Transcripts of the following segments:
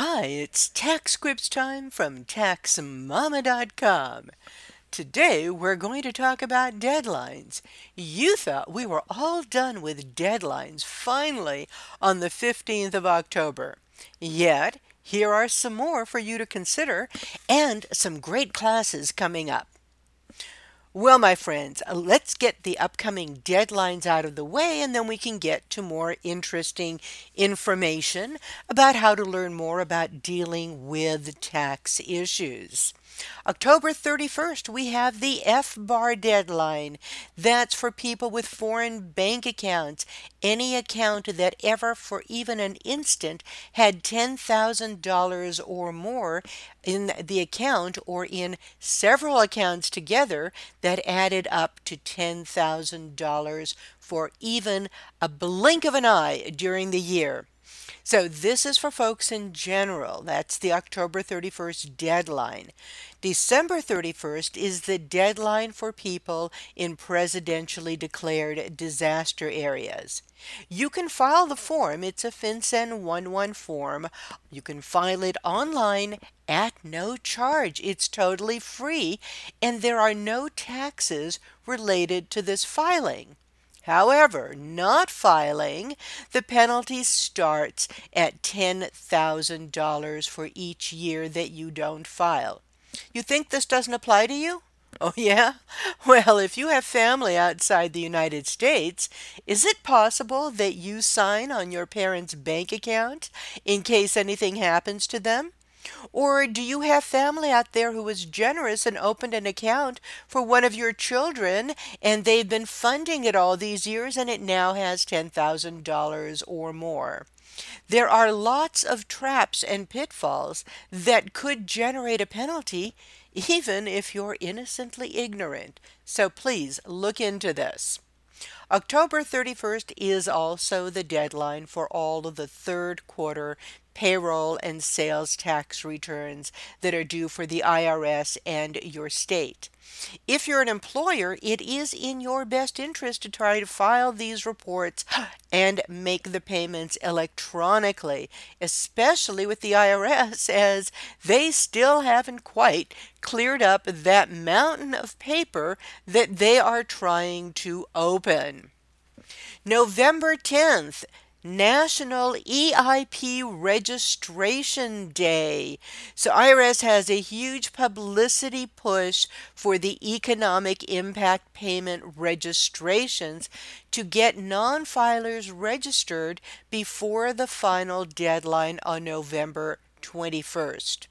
Hi, it's TaxQuips time from TaxMama.com. Today we're going to talk about deadlines. You thought we were all done with deadlines finally on the 15th of October. Yet, here are some more for you to consider and some great classes coming up. Well, my friends, uh, let's get the upcoming deadlines out of the way and then we can get to more interesting information about how to learn more about dealing with tax issues. October 31st, we have the FBAR deadline. That's for people with foreign bank accounts. Any account that ever, for even an instant, had $10,000 or more in the account or in several accounts together that added up to $10,000 for even a blink of an eye during the year. So this is for folks in general. That's the October 31st deadline. December 31st is the deadline for people in presidentially declared disaster areas. You can file the form. It's a FinCEN 11 form. You can file it online at no charge. It's totally free, and there are no taxes related to this filing. However, not filing, the penalty starts at $10,000 for each year that you don't file. You think this doesn't apply to you? Oh, yeah? Well, if you have family outside the United States, is it possible that you sign on your parents' bank account in case anything happens to them? Or do you have family out there who was generous and opened an account for one of your children and they've been funding it all these years and it now has $10,000 or more? There are lots of traps and pitfalls that could generate a penalty even if you're innocently ignorant. So please look into this. October 31st is also the deadline for all of the third quarter payroll and sales tax returns that are due for the IRS and your state. If you're an employer, it is in your best interest to try to file these reports and make the payments electronically, especially with the IRS, as they still haven't quite cleared up that mountain of paper that they are trying to open. November 10th, National EIP Registration Day. So, IRS has a huge publicity push for the economic impact payment registrations to get non filers registered before the final deadline on November 21st.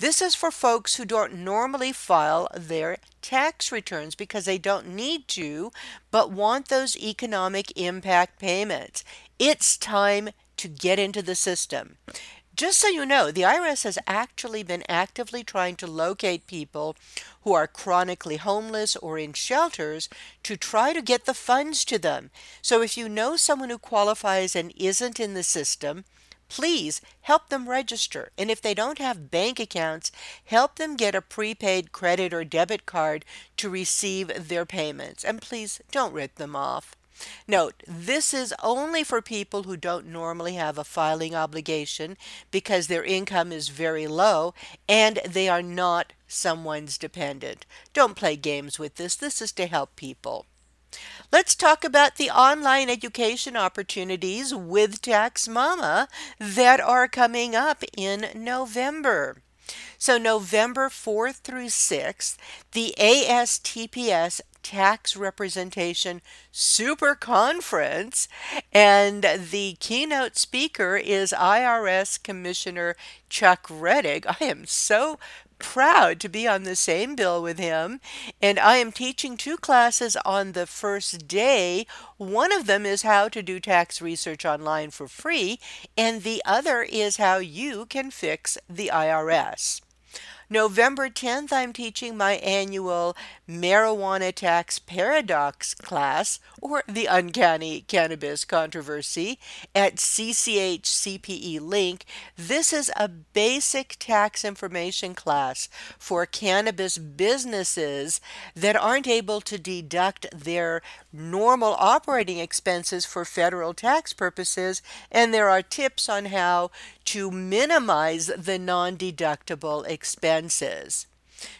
This is for folks who don't normally file their tax returns because they don't need to, but want those economic impact payments. It's time to get into the system. Just so you know, the IRS has actually been actively trying to locate people who are chronically homeless or in shelters to try to get the funds to them. So if you know someone who qualifies and isn't in the system, please help them register. And if they don't have bank accounts, help them get a prepaid credit or debit card to receive their payments. And please don't rip them off. Note, this is only for people who don't normally have a filing obligation because their income is very low and they are not someone's dependent. Don't play games with this. This is to help people. Let's talk about the online education opportunities with Tax Mama that are coming up in November. So, November 4th through 6th, the ASTPS Tax Representation Super Conference, and the keynote speaker is IRS Commissioner Chuck Rettig. I am so proud to be on the same bill with him. And I am teaching two classes on the first day. One of them is how to do tax research online for free, and the other is how you can fix the IRS. November 10th, I'm teaching my annual Marijuana Tax Paradox class, or the Uncanny Cannabis Controversy, at CCH CPE Link. This is a basic tax information class for cannabis businesses that aren't able to deduct their normal operating expenses for federal tax purposes, and there are tips on how to minimize the non deductible expenses.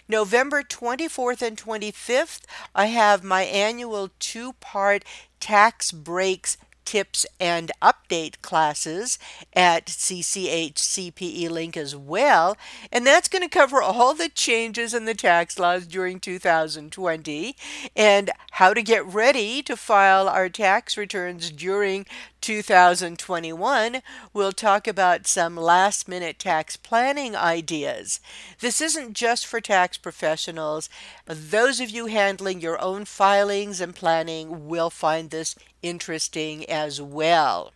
November 24th and 25th, I have my annual two part tax breaks tips and update classes at CCH CPE link as well. And that's going to cover all the changes in the tax laws during 2020 and how to get ready to file our tax returns during 2021, we'll talk about some last minute tax planning ideas. This isn't just for tax professionals. Those of you handling your own filings and planning will find this interesting as well.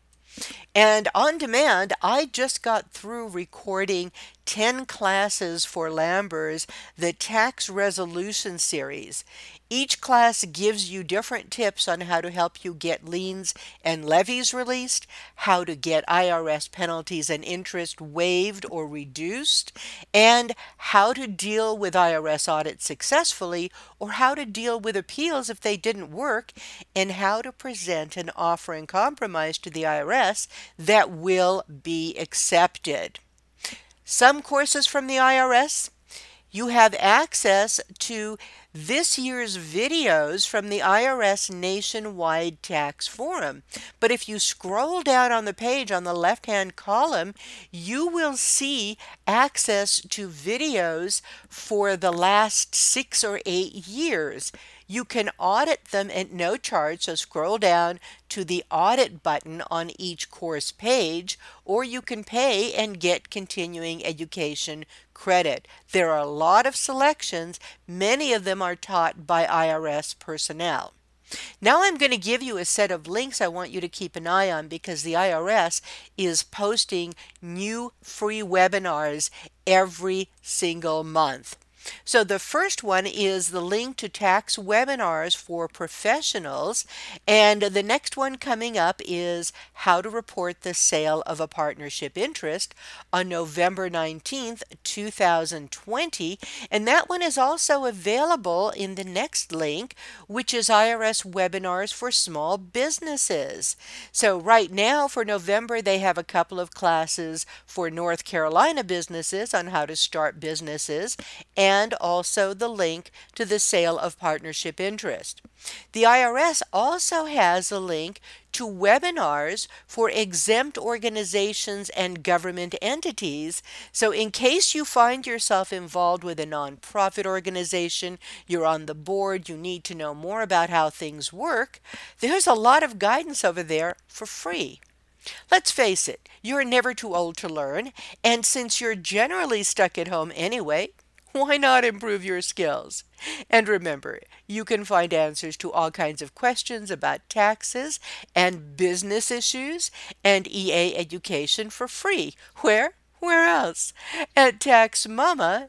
And on demand, I just got through recording 10 classes for Lambers, the Tax Resolution Series. Each class gives you different tips on how to help you get liens and levies released, how to get IRS penalties and interest waived or reduced, and how to deal with IRS audits successfully or how to deal with appeals if they didn't work, and how to present an offer in compromise to the IRS that will be accepted. Some courses from the IRS, you have access to this year's videos from the IRS Nationwide Tax Forum. But if you scroll down on the page on the left hand column, you will see access to videos for the last six or eight years. You can audit them at no charge, so scroll down to the audit button on each course page, or you can pay and get continuing education credit. There are a lot of selections, many of them are taught by IRS personnel. Now I'm going to give you a set of links I want you to keep an eye on because the IRS is posting new free webinars every single month. So the first one is the link to tax webinars for professionals. And the next one coming up is how to report the sale of a partnership interest on November 19th, 2020. And that one is also available in the next link, which is IRS webinars for small businesses. So right now for November, they have a couple of classes for North Carolina businesses on how to start businesses. And and also the link to the sale of partnership interest. The IRS also has a link to webinars for exempt organizations and government entities. So, in case you find yourself involved with a nonprofit organization, you're on the board, you need to know more about how things work, there's a lot of guidance over there for free. Let's face it, you're never too old to learn, and since you're generally stuck at home anyway, why not improve your skills? And remember, you can find answers to all kinds of questions about taxes and business issues and EA education for free. Where? Where else? At taxmama.com.